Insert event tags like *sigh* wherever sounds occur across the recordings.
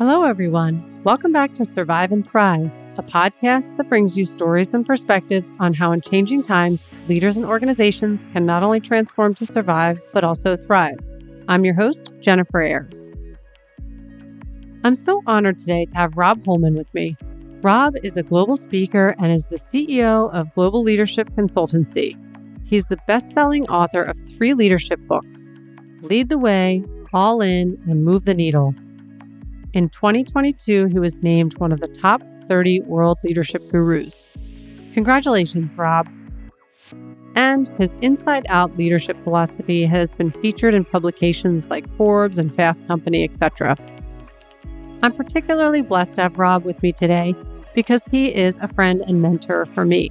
Hello, everyone. Welcome back to Survive and Thrive, a podcast that brings you stories and perspectives on how, in changing times, leaders and organizations can not only transform to survive, but also thrive. I'm your host, Jennifer Ayres. I'm so honored today to have Rob Holman with me. Rob is a global speaker and is the CEO of Global Leadership Consultancy. He's the best selling author of three leadership books Lead the Way, All In, and Move the Needle. In 2022, he was named one of the top 30 world leadership gurus. Congratulations, Rob. And his inside out leadership philosophy has been featured in publications like Forbes and Fast Company, etc. I'm particularly blessed to have Rob with me today because he is a friend and mentor for me,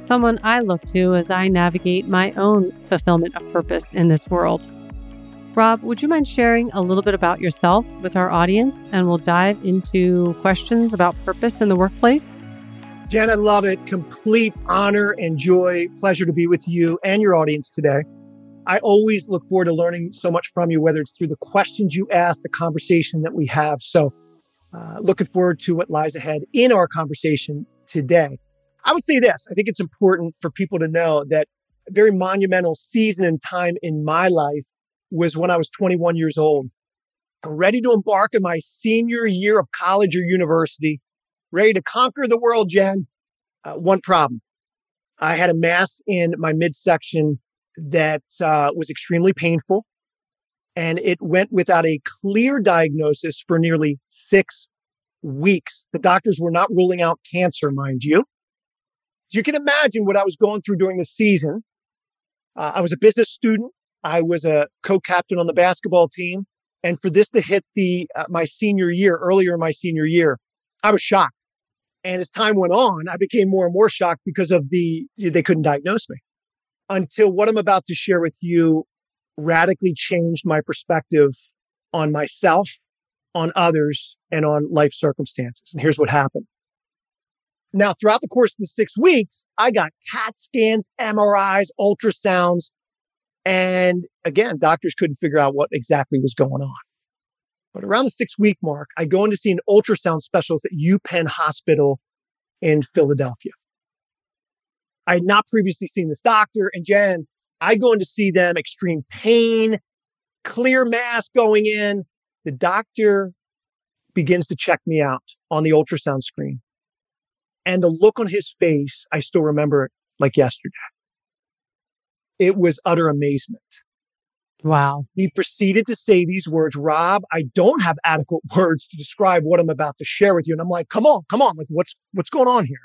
someone I look to as I navigate my own fulfillment of purpose in this world. Rob, would you mind sharing a little bit about yourself with our audience and we'll dive into questions about purpose in the workplace? Jen, I love it. Complete honor and joy, pleasure to be with you and your audience today. I always look forward to learning so much from you, whether it's through the questions you ask, the conversation that we have. So, uh, looking forward to what lies ahead in our conversation today. I would say this I think it's important for people to know that a very monumental season and time in my life was when I was 21 years old, ready to embark in my senior year of college or university, ready to conquer the world, Jen. Uh, one problem. I had a mass in my midsection that uh, was extremely painful, and it went without a clear diagnosis for nearly six weeks. The doctors were not ruling out cancer, mind you. You can imagine what I was going through during the season. Uh, I was a business student. I was a co-captain on the basketball team. And for this to hit the uh, my senior year, earlier in my senior year, I was shocked. And as time went on, I became more and more shocked because of the they couldn't diagnose me. Until what I'm about to share with you radically changed my perspective on myself, on others, and on life circumstances. And here's what happened. Now, throughout the course of the six weeks, I got CAT scans, MRIs, ultrasounds, and again, doctors couldn't figure out what exactly was going on. But around the six week mark, I go in to see an ultrasound specialist at UPenn Hospital in Philadelphia. I had not previously seen this doctor. And Jen, I go in to see them, extreme pain, clear mass going in. The doctor begins to check me out on the ultrasound screen. And the look on his face, I still remember it like yesterday. It was utter amazement. Wow. He proceeded to say these words, Rob, I don't have adequate *laughs* words to describe what I'm about to share with you. And I'm like, come on, come on. Like, what's, what's going on here?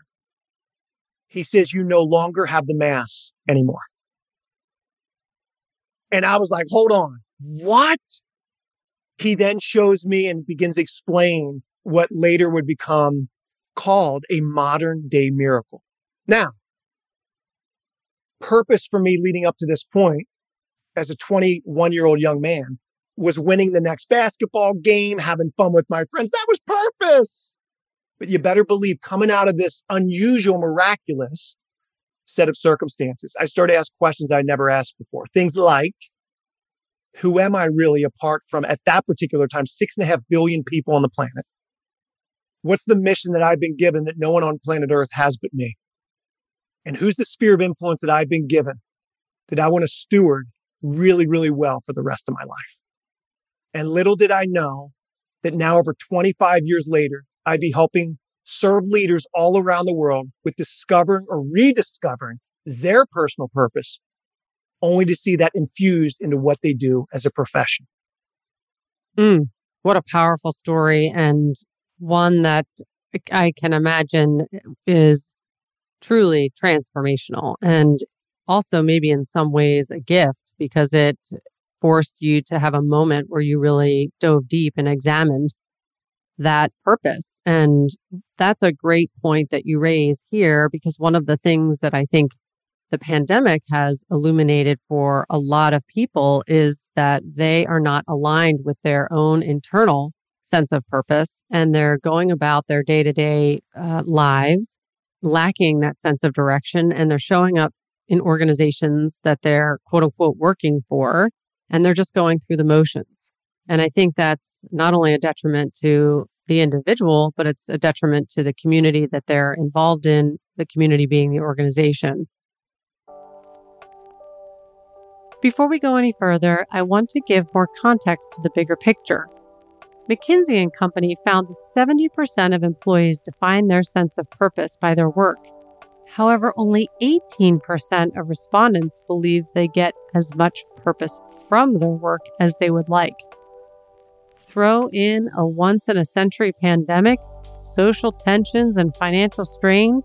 He says, you no longer have the mass anymore. And I was like, hold on. What? He then shows me and begins to explain what later would become called a modern day miracle. Now, purpose for me leading up to this point as a 21 year old young man was winning the next basketball game, having fun with my friends. That was purpose. But you better believe coming out of this unusual, miraculous set of circumstances, I started to ask questions I never asked before. Things like, who am I really apart from at that particular time? Six and a half billion people on the planet. What's the mission that I've been given that no one on planet Earth has but me? And who's the sphere of influence that I've been given that I want to steward really, really well for the rest of my life? And little did I know that now, over 25 years later, I'd be helping serve leaders all around the world with discovering or rediscovering their personal purpose, only to see that infused into what they do as a profession. Mm, what a powerful story, and one that I can imagine is truly transformational and also maybe in some ways a gift because it forced you to have a moment where you really dove deep and examined that purpose. And that's a great point that you raise here because one of the things that I think the pandemic has illuminated for a lot of people is that they are not aligned with their own internal sense of purpose and they're going about their day to day lives lacking that sense of direction and they're showing up in organizations that they're quote unquote working for and they're just going through the motions. And I think that's not only a detriment to the individual, but it's a detriment to the community that they're involved in, the community being the organization. Before we go any further, I want to give more context to the bigger picture. McKinsey and Company found that 70% of employees define their sense of purpose by their work. However, only 18% of respondents believe they get as much purpose from their work as they would like. Throw in a once in a century pandemic, social tensions, and financial strain.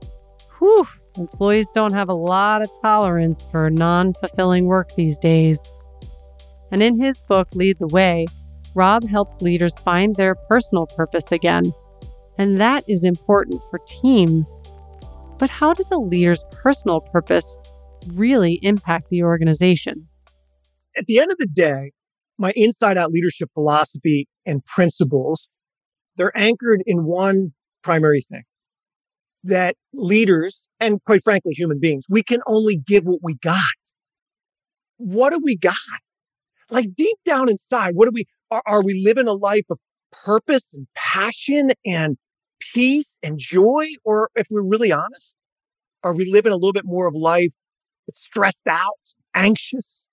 Whew, employees don't have a lot of tolerance for non fulfilling work these days. And in his book, Lead the Way, Rob helps leaders find their personal purpose again. And that is important for teams. But how does a leader's personal purpose really impact the organization? At the end of the day, my inside out leadership philosophy and principles, they're anchored in one primary thing that leaders and quite frankly, human beings, we can only give what we got. What do we got? Like deep down inside, what do we, are, are we living a life of purpose and passion and peace and joy? Or if we're really honest, are we living a little bit more of life that's stressed out, anxious,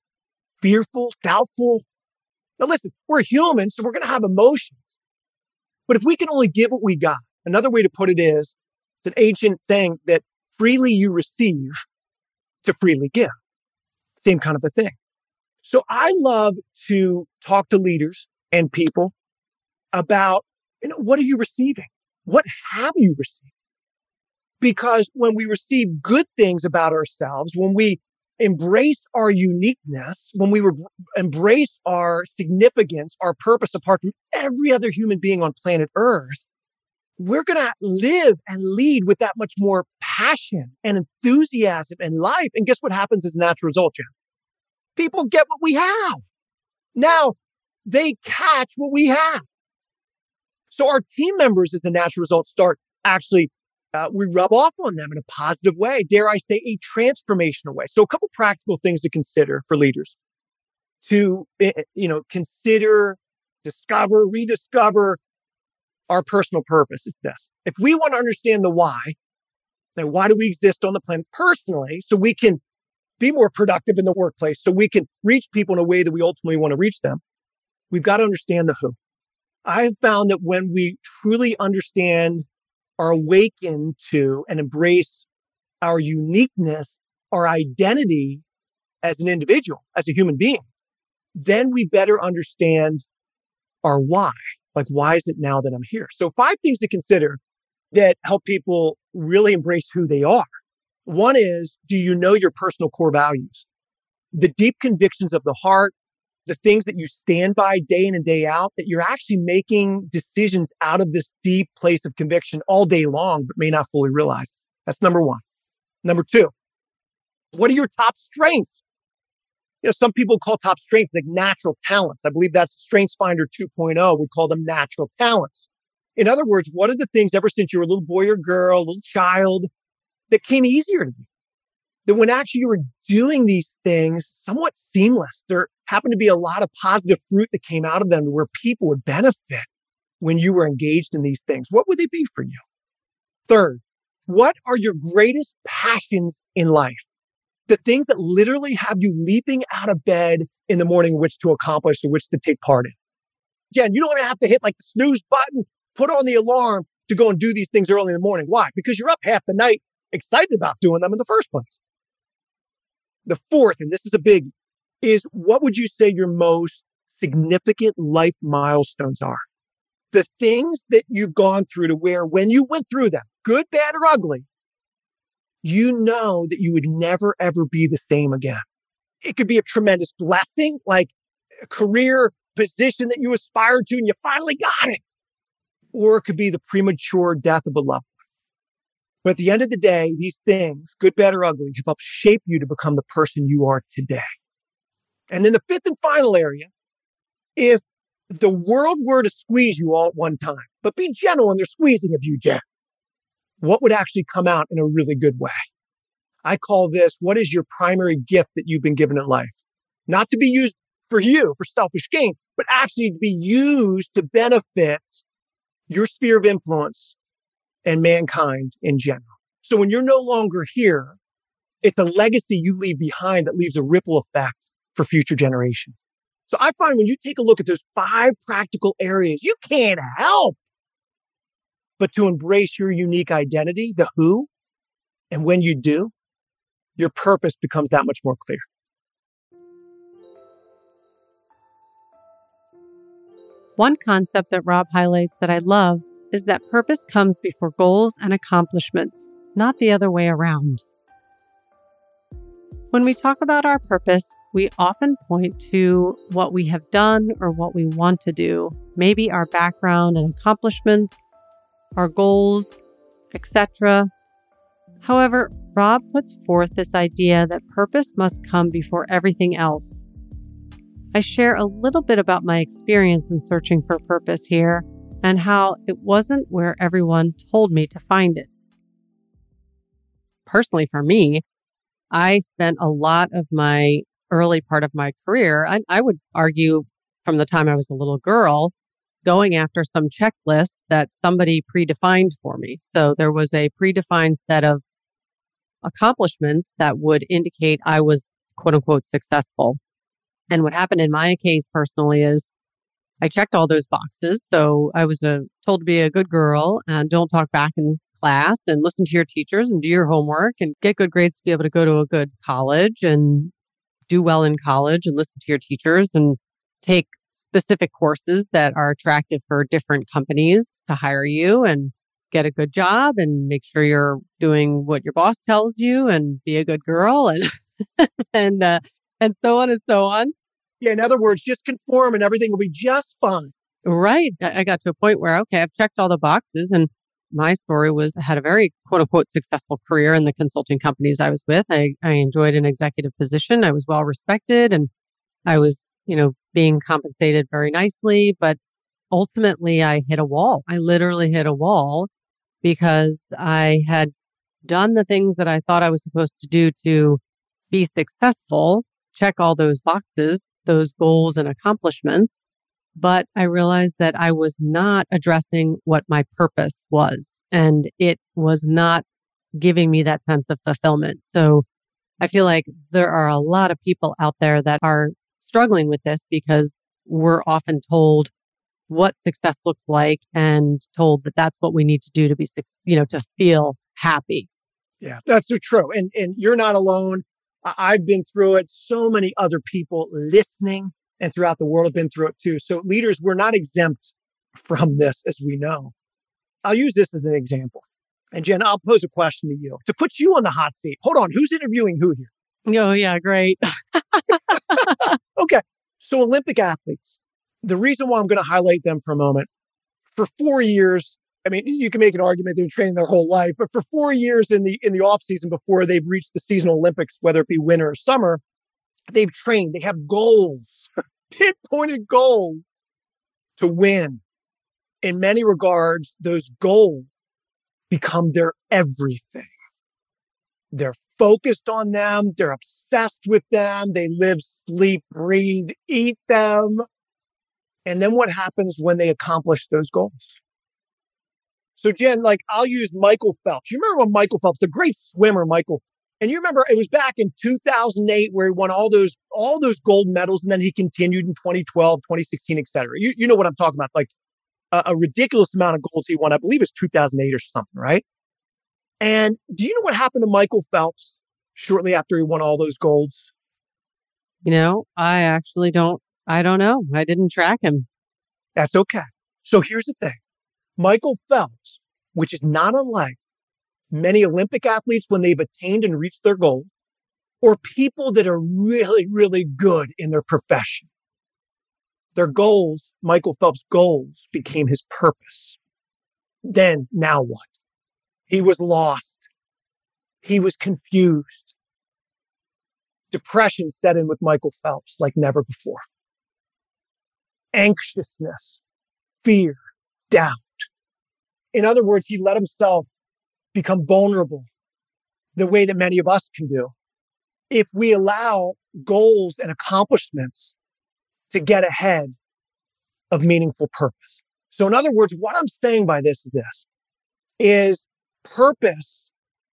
fearful, doubtful? Now listen, we're human, so we're going to have emotions. But if we can only give what we got, another way to put it is, it's an ancient saying that freely you receive to freely give. Same kind of a thing. So I love to talk to leaders and people about, you know, what are you receiving? What have you received? Because when we receive good things about ourselves, when we embrace our uniqueness, when we re- embrace our significance, our purpose apart from every other human being on planet Earth, we're going to live and lead with that much more passion and enthusiasm in life. And guess what happens as a natural result, Jen? People get what we have. Now they catch what we have. So our team members, as a natural result, start actually, uh, we rub off on them in a positive way. Dare I say a transformational way. So a couple practical things to consider for leaders to, eh, eh, you know, consider, discover, rediscover our personal purpose. It's this. If we want to understand the why, then why do we exist on the planet personally so we can be more productive in the workplace, so we can reach people in a way that we ultimately want to reach them, we've got to understand the who. I have found that when we truly understand, are awakened to and embrace our uniqueness, our identity as an individual, as a human being, then we better understand our why. Like, why is it now that I'm here? So five things to consider that help people really embrace who they are. One is, do you know your personal core values? The deep convictions of the heart, the things that you stand by day in and day out, that you're actually making decisions out of this deep place of conviction all day long, but may not fully realize. That's number one. Number two, what are your top strengths? You know, some people call top strengths like natural talents. I believe that's Strengths Finder 2.0 would call them natural talents. In other words, what are the things ever since you were a little boy or girl, little child, that came easier to you? That when actually you were doing these things somewhat seamless, there happened to be a lot of positive fruit that came out of them where people would benefit when you were engaged in these things. What would they be for you? Third, what are your greatest passions in life? the things that literally have you leaping out of bed in the morning, which to accomplish or which to take part in. Jen, you don't even have to hit like the snooze button, put on the alarm to go and do these things early in the morning. Why? Because you're up half the night excited about doing them in the first place. The fourth, and this is a big, is what would you say your most significant life milestones are? The things that you've gone through to where when you went through them, good, bad, or ugly, you know that you would never, ever be the same again. It could be a tremendous blessing, like a career position that you aspired to and you finally got it. Or it could be the premature death of a loved one. But at the end of the day, these things, good, bad, or ugly, have helped shape you to become the person you are today. And then the fifth and final area, if the world were to squeeze you all at one time, but be gentle when they're squeezing of you, Jack, what would actually come out in a really good way? I call this, what is your primary gift that you've been given in life? Not to be used for you, for selfish gain, but actually to be used to benefit your sphere of influence, and mankind in general. So when you're no longer here, it's a legacy you leave behind that leaves a ripple effect for future generations. So I find when you take a look at those five practical areas, you can't help but to embrace your unique identity, the who. And when you do, your purpose becomes that much more clear. One concept that Rob highlights that I love is that purpose comes before goals and accomplishments, not the other way around. When we talk about our purpose, we often point to what we have done or what we want to do, maybe our background and accomplishments, our goals, etc. However, Rob puts forth this idea that purpose must come before everything else. I share a little bit about my experience in searching for purpose here and how it wasn't where everyone told me to find it. Personally, for me, I spent a lot of my early part of my career, I, I would argue from the time I was a little girl, going after some checklist that somebody predefined for me. So there was a predefined set of accomplishments that would indicate I was quote unquote successful. And what happened in my case personally is I checked all those boxes. So I was a, told to be a good girl and don't talk back in class and listen to your teachers and do your homework and get good grades to be able to go to a good college and do well in college and listen to your teachers and take specific courses that are attractive for different companies to hire you and get a good job and make sure you're doing what your boss tells you and be a good girl and *laughs* and uh, and so on and so on. Yeah, in other words, just conform and everything will be just fine. Right. I got to a point where okay, I've checked all the boxes and my story was I had a very quote unquote successful career in the consulting companies I was with. I, I enjoyed an executive position. I was well respected and I was, you know, being compensated very nicely. But ultimately I hit a wall. I literally hit a wall because I had done the things that I thought I was supposed to do to be successful, check all those boxes, those goals and accomplishments. But I realized that I was not addressing what my purpose was and it was not giving me that sense of fulfillment. So I feel like there are a lot of people out there that are struggling with this because we're often told what success looks like and told that that's what we need to do to be, you know, to feel happy. Yeah, that's so true. And, and you're not alone. I've been through it. So many other people listening and throughout the world have been through it too. So leaders, we're not exempt from this, as we know. I'll use this as an example. And Jen, I'll pose a question to you to put you on the hot seat. Hold on, who's interviewing who here? Oh, yeah, great. *laughs* okay. So, Olympic athletes, the reason why I'm going to highlight them for a moment, for four years, I mean, you can make an argument they've been training their whole life, but for four years in the in the off season before they've reached the seasonal Olympics, whether it be winter or summer, they've trained. They have goals, pinpointed goals to win. In many regards, those goals become their everything. They're focused on them. They're obsessed with them. They live, sleep, breathe, eat them. And then what happens when they accomplish those goals? So, Jen, like I'll use Michael Phelps. You remember when Michael Phelps, the great swimmer, Michael and you remember it was back in 2008 where he won all those all those gold medals, and then he continued in 2012, 2016, et cetera. You, you know what I'm talking about? Like a, a ridiculous amount of golds he won. I believe it was 2008 or something, right? And do you know what happened to Michael Phelps shortly after he won all those golds? You know, I actually don't. I don't know. I didn't track him. That's okay. So here's the thing Michael Phelps, which is not unlike many Olympic athletes when they've attained and reached their goals, or people that are really, really good in their profession. Their goals, Michael Phelps' goals, became his purpose. Then, now what? He was lost. He was confused. Depression set in with Michael Phelps like never before. Anxiousness, fear, doubt. In other words, he let himself become vulnerable the way that many of us can do if we allow goals and accomplishments to get ahead of meaningful purpose. So in other words, what I'm saying by this is this is purpose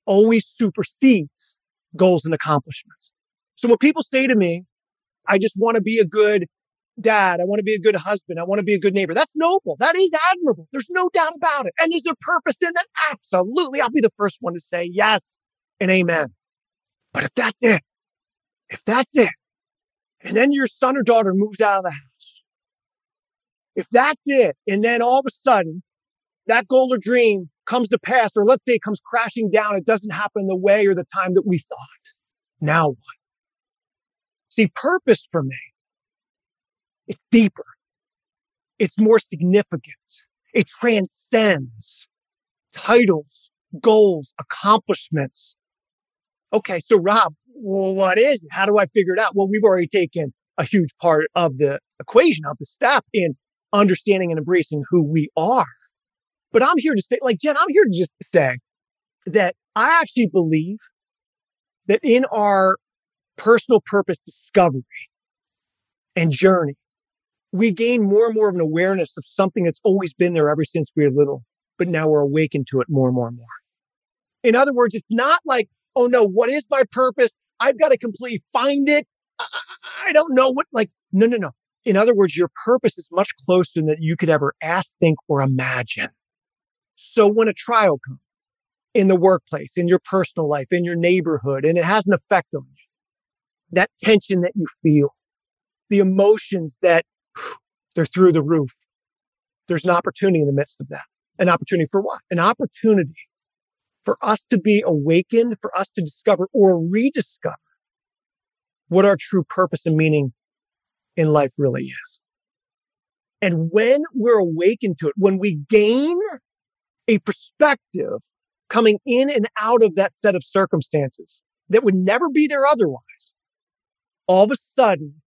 always supersedes goals and accomplishments. So when people say to me, I just want to be a good dad. I want to be a good husband. I want to be a good neighbor. That's noble. That is admirable. There's no doubt about it. And is there purpose in that? Absolutely. I'll be the first one to say yes and amen. But if that's it, if that's it, and then your son or daughter moves out of the house, if that's it, and then all of a sudden that goal or dream comes to pass, or let's say it comes crashing down, it doesn't happen the way or the time that we thought. Now what? See, purpose for me, it's deeper. It's more significant. It transcends titles, goals, accomplishments. Okay. So Rob, what is it? How do I figure it out? Well, we've already taken a huge part of the equation of the step in understanding and embracing who we are. But I'm here to say, like, Jen, I'm here to just say that I actually believe that in our personal purpose discovery and journey, we gain more and more of an awareness of something that's always been there ever since we were little, but now we're awakened to it more and more and more. In other words, it's not like, oh no, what is my purpose? I've got to completely find it. I, I don't know what, like, no, no, no. In other words, your purpose is much closer than you could ever ask, think, or imagine. So when a trial comes in the workplace, in your personal life, in your neighborhood, and it has an effect on you, that tension that you feel, the emotions that they're through the roof. There's an opportunity in the midst of that. An opportunity for what? An opportunity for us to be awakened, for us to discover or rediscover what our true purpose and meaning in life really is. And when we're awakened to it, when we gain a perspective coming in and out of that set of circumstances that would never be there otherwise, all of a sudden,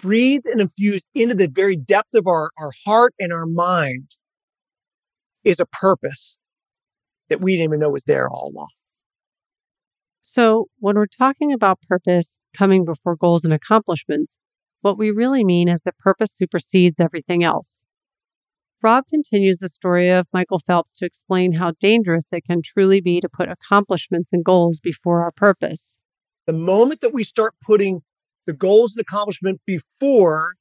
breathed and infused into the very depth of our, our heart and our mind is a purpose that we didn't even know was there all along. So, when we're talking about purpose coming before goals and accomplishments, what we really mean is that purpose supersedes everything else. Rob continues the story of Michael Phelps to explain how dangerous it can truly be to put accomplishments and goals before our purpose. The moment that we start putting the goals and accomplishment before,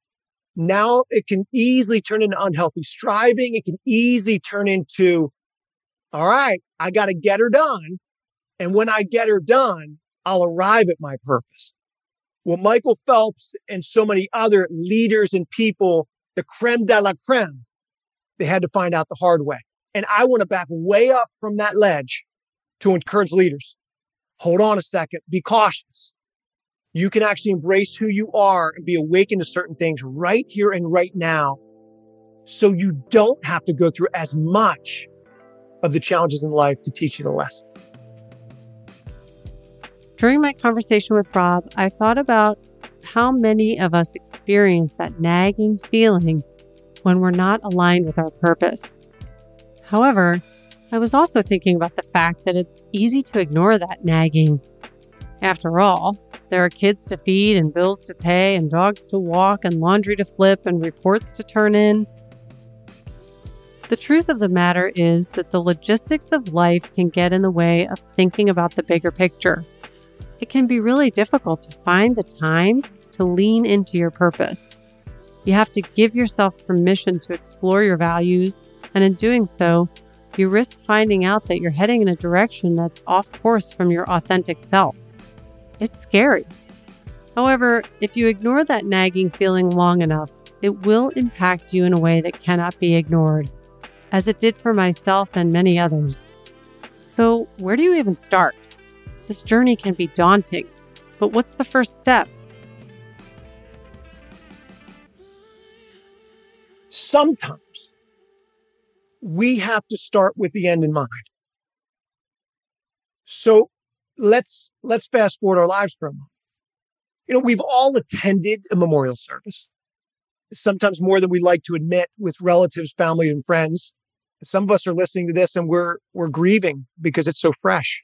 now it can easily turn into unhealthy striving. It can easily turn into, all right, I got to get her done. And when I get her done, I'll arrive at my purpose. Well, Michael Phelps and so many other leaders and people, the creme de la creme, they had to find out the hard way. And I want to back way up from that ledge to encourage leaders. Hold on a second. Be cautious you can actually embrace who you are and be awakened to certain things right here and right now. So you don't have to go through as much of the challenges in life to teach you the lesson. During my conversation with Rob, I thought about how many of us experience that nagging feeling when we're not aligned with our purpose. However, I was also thinking about the fact that it's easy to ignore that nagging. After all, there are kids to feed and bills to pay and dogs to walk and laundry to flip and reports to turn in. The truth of the matter is that the logistics of life can get in the way of thinking about the bigger picture. It can be really difficult to find the time to lean into your purpose. You have to give yourself permission to explore your values, and in doing so, you risk finding out that you're heading in a direction that's off course from your authentic self. It's scary. However, if you ignore that nagging feeling long enough, it will impact you in a way that cannot be ignored, as it did for myself and many others. So, where do you even start? This journey can be daunting, but what's the first step? Sometimes we have to start with the end in mind. So, let's let's fast forward our lives for a moment. You know, we've all attended a memorial service, sometimes more than we like to admit, with relatives, family, and friends. Some of us are listening to this and we're we're grieving because it's so fresh.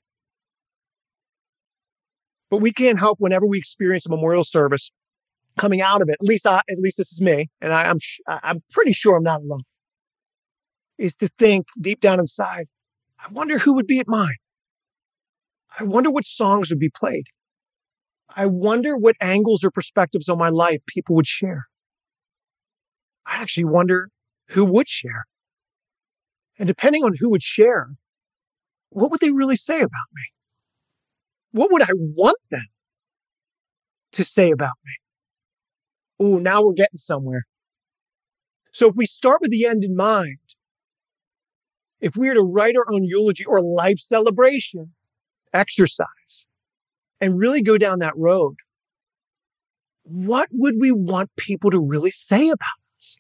But we can't help whenever we experience a memorial service coming out of it. At least, I, at least this is me, and I, I'm I'm pretty sure I'm not alone. is to think deep down inside, I wonder who would be at mine. I wonder what songs would be played. I wonder what angles or perspectives on my life people would share. I actually wonder who would share. And depending on who would share, what would they really say about me? What would I want them to say about me? Oh, now we're getting somewhere. So if we start with the end in mind, if we were to write our own eulogy or life celebration exercise and really go down that road, what would we want people to really say about us?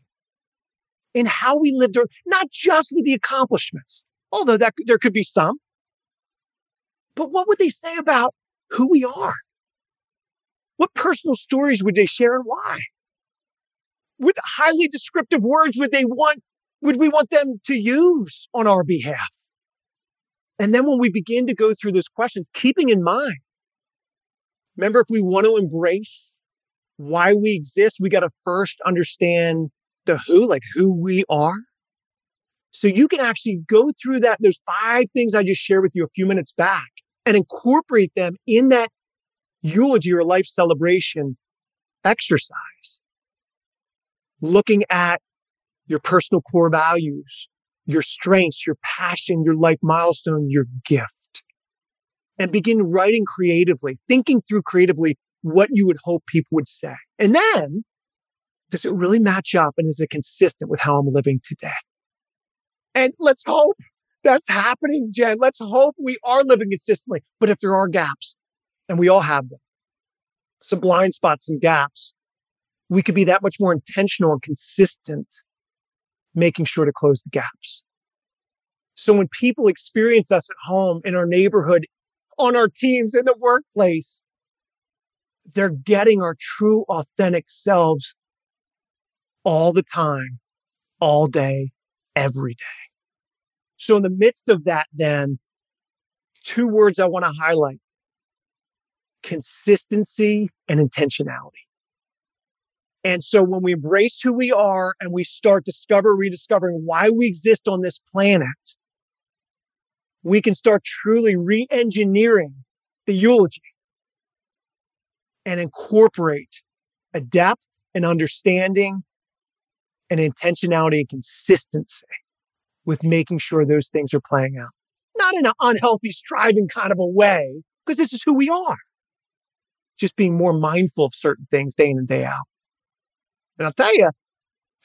And how we lived, our, not just with the accomplishments, although that there could be some, but what would they say about who we are? What personal stories would they share and why? What highly descriptive words would they want, would we want them to use on our behalf? And then when we begin to go through those questions, keeping in mind, remember, if we want to embrace why we exist, we got to first understand the who, like who we are. So you can actually go through that, those five things I just shared with you a few minutes back and incorporate them in that eulogy or life celebration exercise. Looking at your personal core values, your strengths, your passion, your life milestone, your gift. And begin writing creatively, thinking through creatively what you would hope people would say. And then, does it really match up and is it consistent with how I'm living today? And let's hope that's happening, Jen. Let's hope we are living consistently. But if there are gaps, and we all have them, some blind spots and gaps, we could be that much more intentional and consistent making sure to close the gaps. So when people experience us at home, in our neighborhood, on our teams, in the workplace, they're getting our true, authentic selves all the time, all day, every day. So in the midst of that, then two words I want to highlight consistency and intentionality. And so when we embrace who we are and we start discover, rediscovering why we exist on this planet, we can start truly re-engineering the eulogy and incorporate a depth and understanding and intentionality and consistency with making sure those things are playing out. Not in an unhealthy, striving kind of a way, because this is who we are. Just being more mindful of certain things day in and day out. And I'll tell you,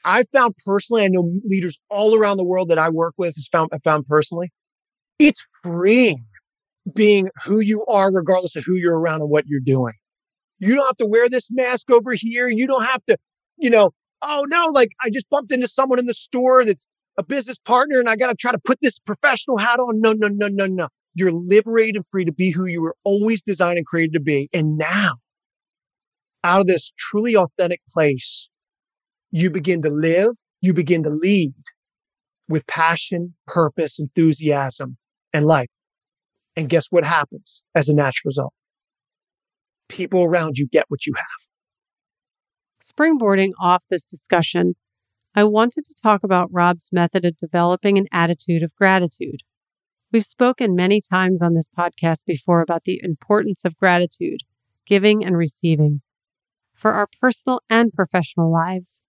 I found personally, I know leaders all around the world that I work with has found, I found personally, it's freeing being who you are, regardless of who you're around and what you're doing. You don't have to wear this mask over here. You don't have to, you know, oh no, like I just bumped into someone in the store that's a business partner and I got to try to put this professional hat on. No, no, no, no, no. You're liberated and free to be who you were always designed and created to be. And now, out of this truly authentic place, you begin to live, you begin to lead with passion, purpose, enthusiasm, and life. And guess what happens as a natural result? People around you get what you have. Springboarding off this discussion, I wanted to talk about Rob's method of developing an attitude of gratitude. We've spoken many times on this podcast before about the importance of gratitude, giving and receiving for our personal and professional lives.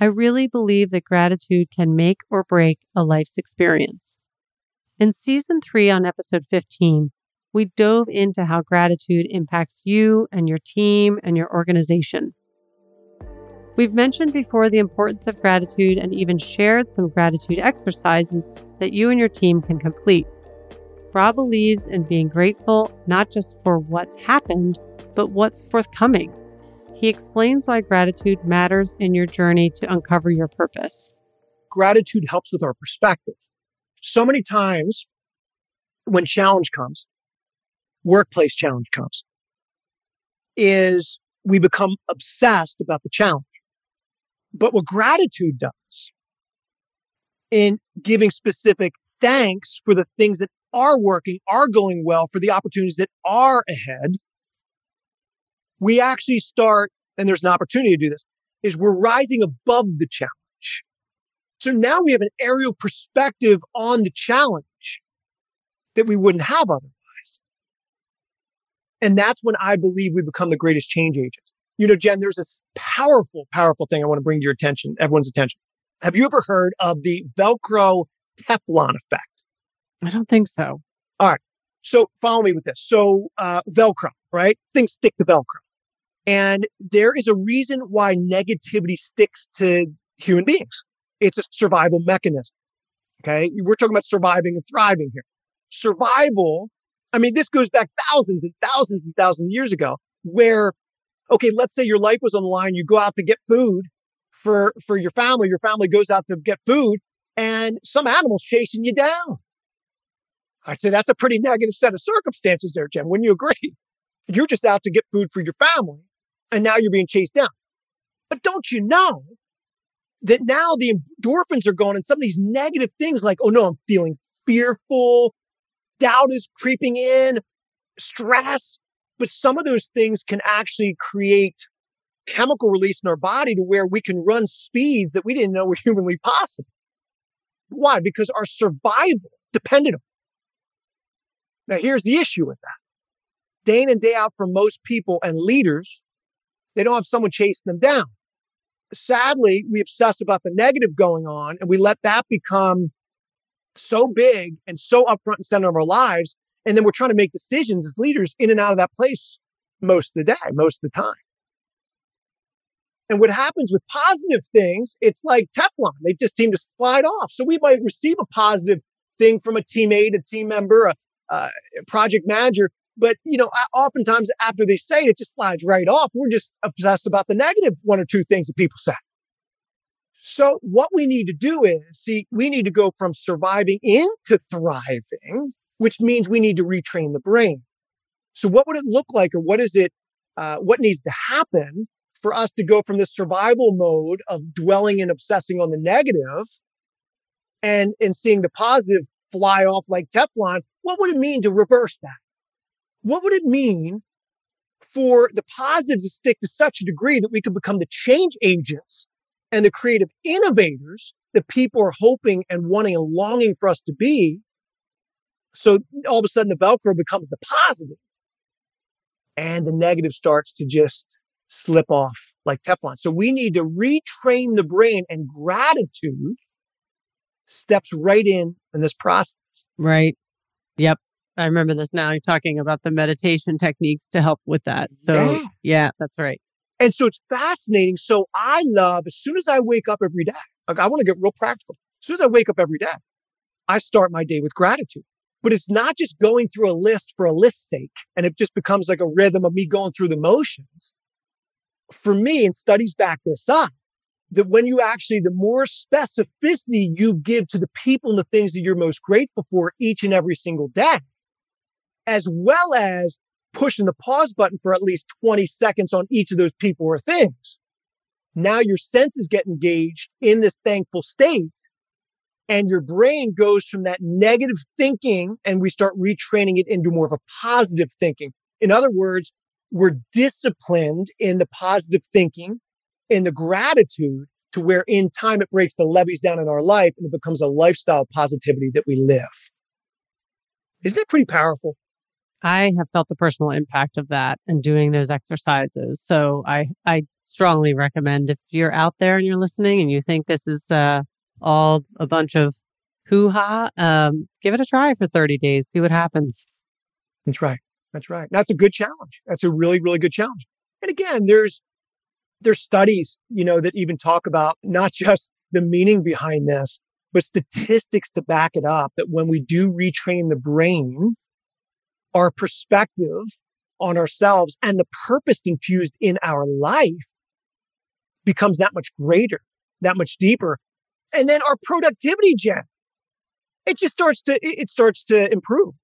I really believe that gratitude can make or break a life's experience. In season three, on episode 15, we dove into how gratitude impacts you and your team and your organization. We've mentioned before the importance of gratitude and even shared some gratitude exercises that you and your team can complete. Rob believes in being grateful not just for what's happened, but what's forthcoming. He explains why gratitude matters in your journey to uncover your purpose. Gratitude helps with our perspective. So many times when challenge comes, workplace challenge comes, is we become obsessed about the challenge. But what gratitude does in giving specific thanks for the things that are working, are going well, for the opportunities that are ahead, we actually start, and there's an opportunity to do this, is we're rising above the challenge. So now we have an aerial perspective on the challenge that we wouldn't have otherwise. And that's when I believe we become the greatest change agents. You know, Jen, there's this powerful, powerful thing I want to bring to your attention, everyone's attention. Have you ever heard of the Velcro Teflon effect? I don't think so. All right. So follow me with this. So, uh, Velcro, right? Things stick to Velcro. And there is a reason why negativity sticks to human beings. It's a survival mechanism. Okay. We're talking about surviving and thriving here. Survival. I mean, this goes back thousands and thousands and thousands of years ago where, okay, let's say your life was on the line. You go out to get food for, for your family. Your family goes out to get food and some animal's chasing you down. I'd say that's a pretty negative set of circumstances there, Jim. Wouldn't you agree? *laughs* You're just out to get food for your family and now you're being chased down. But don't you know that now the endorphins are gone and some of these negative things like, oh no, I'm feeling fearful, doubt is creeping in, stress. But some of those things can actually create chemical release in our body to where we can run speeds that we didn't know were *laughs* humanly possible. Why? Because our survival depended on it. Now, here's the issue with that. Day in and day out for most people and leaders, they don't have someone chasing them down. Sadly, we obsess about the negative going on and we let that become so big and so upfront and center of our lives. And then we're trying to make decisions as leaders in and out of that place most of the day, most of the time. And what happens with positive things, it's like Teflon. They just seem to slide off. So we might receive a positive thing from a teammate, a team member, a, a project manager, but, you know, oftentimes after they say it, it just slides right off. We're just obsessed about the negative one or two things that people say. So what we need to do is see, we need to go from surviving into thriving, which means we need to retrain the brain. So what would it look like or what is it, uh, what needs to happen for us to go from the survival mode of dwelling and obsessing on the negative and, and seeing the positive fly off like Teflon? What would it mean to reverse that? What would it mean for the positives to stick to such a degree that we could become the change agents and the creative innovators that people are hoping and wanting and longing for us to be? So all of a sudden the Velcro becomes the positive and the negative starts to just slip off like Teflon. So we need to retrain the brain and gratitude steps right in in this process. Right. Yep. I remember this now. You're talking about the meditation techniques to help with that. So, yeah, yeah that's right. And so it's fascinating. So I love as soon as I wake up every day, like I want to get real practical. As soon as I wake up every day, I start my day with gratitude. But it's not just going through a list for a list's sake and it just becomes like a rhythm of me going through the motions. For me, and studies back this up, that when you actually, the more specificity you give to the people and the things that you're most grateful for each and every single day, as well as pushing the pause button for at least 20 seconds on each of those people or things. Now your senses get engaged in this thankful state and your brain goes from that negative thinking and we start retraining it into more of a positive thinking. In other words, we're disciplined in the positive thinking, in the gratitude to where in time it breaks the levees down in our life and it becomes a lifestyle positivity that we live. Isn't that pretty powerful? I have felt the personal impact of that and doing those exercises. So I, I strongly recommend if you're out there and you're listening and you think this is uh, all a bunch of hoo ha, um, give it a try for 30 days, see what happens. That's right. That's right. That's a good challenge. That's a really, really good challenge. And again, there's, there's studies, you know, that even talk about not *laughs* just the meaning behind this, but statistics to back it up that when we do retrain the brain, our perspective on ourselves and the purpose infused in our life becomes that much greater, that much deeper. And then our productivity, Jen, it just starts to, it starts to improve.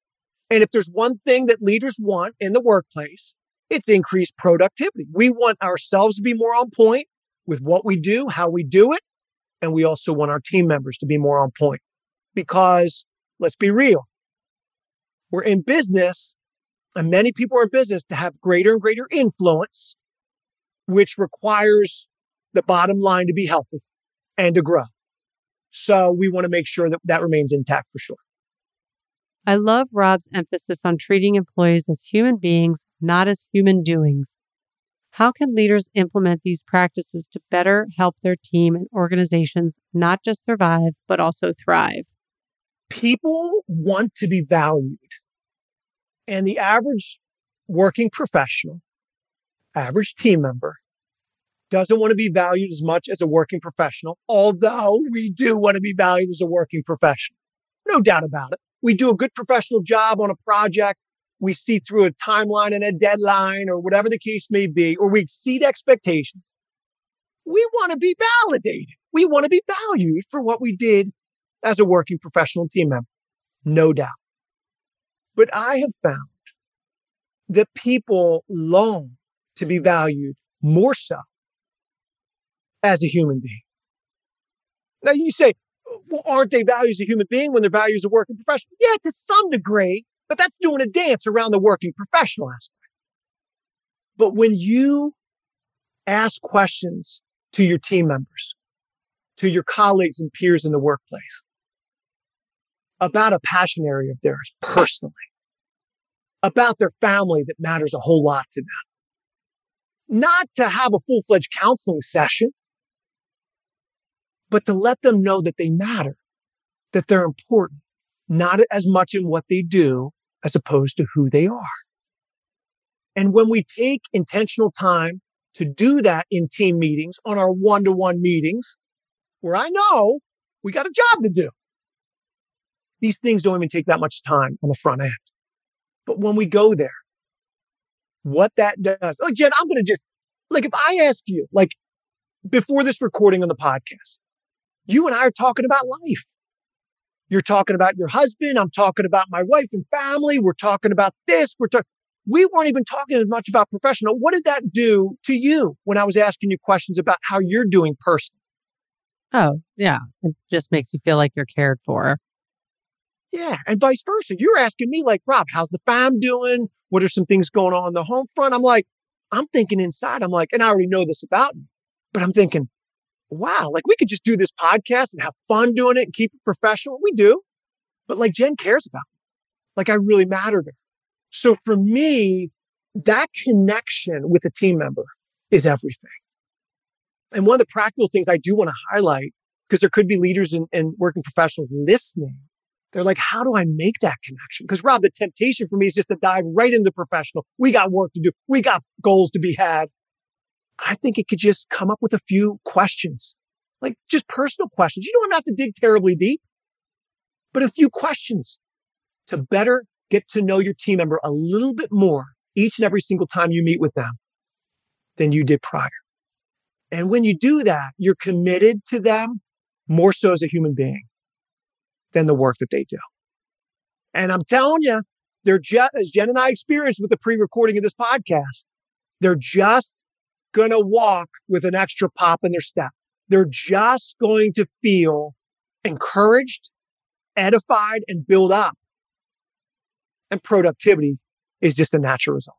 And if there's one thing that leaders want in the workplace, it's increased productivity. We want ourselves to be more on point with what we do, how we do it. And we also want our team members to be more on point because let's be real. We're in business, and many people are in business to have greater and greater influence, which requires the bottom line to be healthy and to grow. So we want to make sure that that remains intact for sure. I love Rob's emphasis on treating employees as human beings, not as human doings. How can leaders implement these practices to better help their team and organizations not just survive, but also thrive? People want to be valued. And the average working professional, average team member, doesn't want to be valued as much as a working professional, although we do want to be valued as a working professional. No doubt about it. We do a good professional job on a project. We see through a timeline and a deadline or whatever the case may be, or we exceed expectations. We want to be validated. We want to be valued for what we did as a working professional team member. No doubt. But I have found that people long to be valued more so as a human being. Now you say, well, aren't they valued as a human being when they're valued as a working professional? Yeah, to some degree, but that's doing a dance around the working professional aspect. But when you ask questions to your team members, to your colleagues and peers in the workplace about a passion area of theirs personally, about their family that matters a whole lot to them, not to have a full fledged counseling session, but to let them know that they matter, that they're important, not as much in what they do as opposed to who they are. And when we take intentional time to do that in team meetings, on our one to one meetings, where I know we got a job to do. These things don't even take that much time on the front end. But when we go there, what that does, like Jen, I'm going to just, like, if I ask you, like, before this recording on the podcast, you and I are talking about life. You're talking about your husband. I'm talking about my wife and family. We're talking about this. We're talking. We weren't even talking as much about professional. What did that do to you when I was asking you questions about how you're doing personally? Oh, yeah. It just makes you feel like you're cared for. Yeah. And vice versa. You're asking me, like, Rob, how's the fam doing? What are some things going on the home front? I'm like, I'm thinking inside, I'm like, and I already know this about you, but I'm thinking, wow, like we could just do this podcast and have fun doing it and keep it professional. We do. But like Jen cares about me. Like I really matter to her. So for me, that connection with a team member is everything. And one of the practical things I do want to highlight, because there could be leaders and working professionals listening. They're like, how do I make that connection? Because Rob, the temptation for me is just to dive right into professional. We got work to do. We got goals to be had. I think it could just come up with a few questions, like just personal questions. You don't have to dig terribly deep, but a few questions to better get to know your team member a little bit more each and every single time you meet with them than you did prior. And when you do that, you're committed to them more so as a human being than the work that they do. And I'm telling you, they're just, as Jen and I experienced with the pre recording of this podcast, they're just going to walk with an extra pop in their step. They're just going to feel encouraged, edified, and build up. And productivity is just a natural result.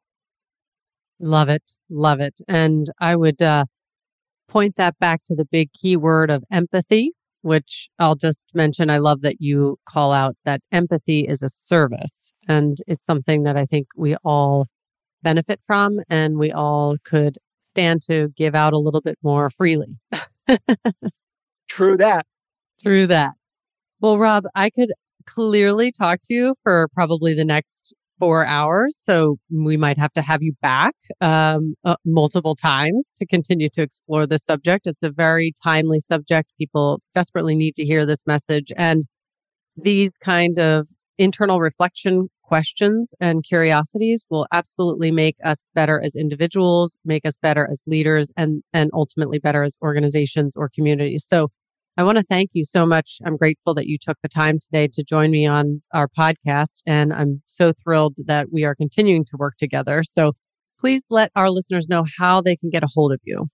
Love it. Love it. And I would uh, point that back to the big key word of empathy, which I'll just mention. I love that you call out that empathy is a service. And it's something that I think we all benefit from and we all could stand to give out a little bit more freely. *laughs* True that. True that. Well, Rob, I could clearly talk to you for probably the next four hours. So we might have to have you back um, uh, multiple times to continue to explore this subject. It's a very timely subject. People desperately need to hear this message. And these kind of internal reflection questions and curiosities will absolutely make us better as individuals, make us better as leaders, and, and ultimately better as organizations or communities. So I want to thank you so much. I'm grateful that you took the time today to join me on our podcast. And I'm so thrilled that we are continuing to work together. So please let our listeners know how they can get a hold of you.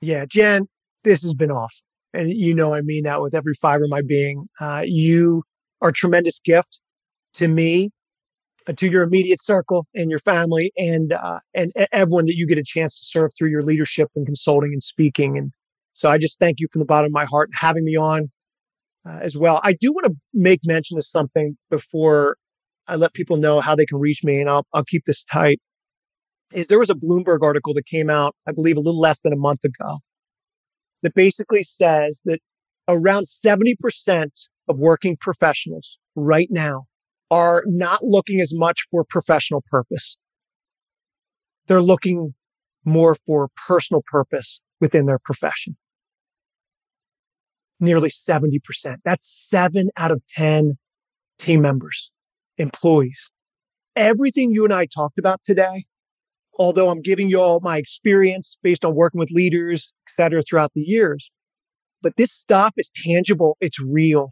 Yeah, Jen, this has been awesome. And you know, I mean that with every fiber of my being. Uh, you are a tremendous gift to me uh, to your immediate circle and your family and uh, and everyone that you get a chance to serve through your leadership and consulting and speaking and so i just thank you from the bottom of my heart having me on uh, as well. I do want to make mention of something before I let people know how they can reach me, and I'll, I'll keep this tight. Is there was a Bloomberg article that came out, I believe, a little less than a month ago, that basically says that around 70% of working professionals right now are not looking as much for professional purpose. They're looking more for personal purpose within their profession. Nearly 70%. That's seven out of 10 team members, employees. Everything you and I talked about today, although I'm giving you all my experience based on working with leaders, et cetera, throughout the years, but this stuff is tangible. It's real.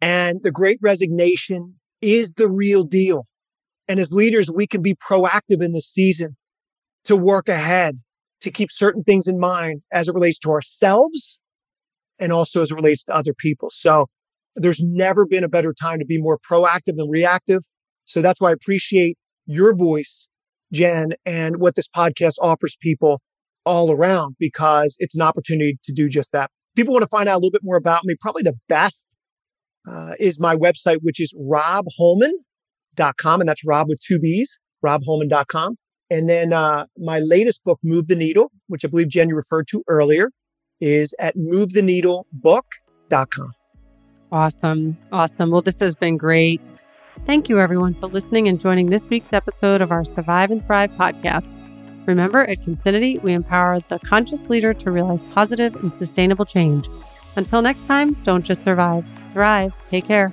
And the great resignation is the real deal. And as leaders, we can be proactive in this season to work ahead, to keep certain things in mind as it relates to ourselves and also as it relates to other people. So there's never been a better time to be more proactive than reactive. So that's why I appreciate your voice, Jen, and what this podcast offers people all around because it's an opportunity to do just that. People want to find out a little bit more about me. Probably the best uh, is my website, which is robbholman.com. And that's Rob with two B's, robbholman.com. And then uh, my latest book, Move the Needle, which I believe Jen you referred to earlier, is at movetheneedlebook.com. Awesome. Awesome. Well, this has been great. Thank you, everyone, for listening and joining this week's episode of our Survive and Thrive podcast. Remember, at Concinity, we empower the conscious leader to realize positive and sustainable change. Until next time, don't just survive, thrive. Take care.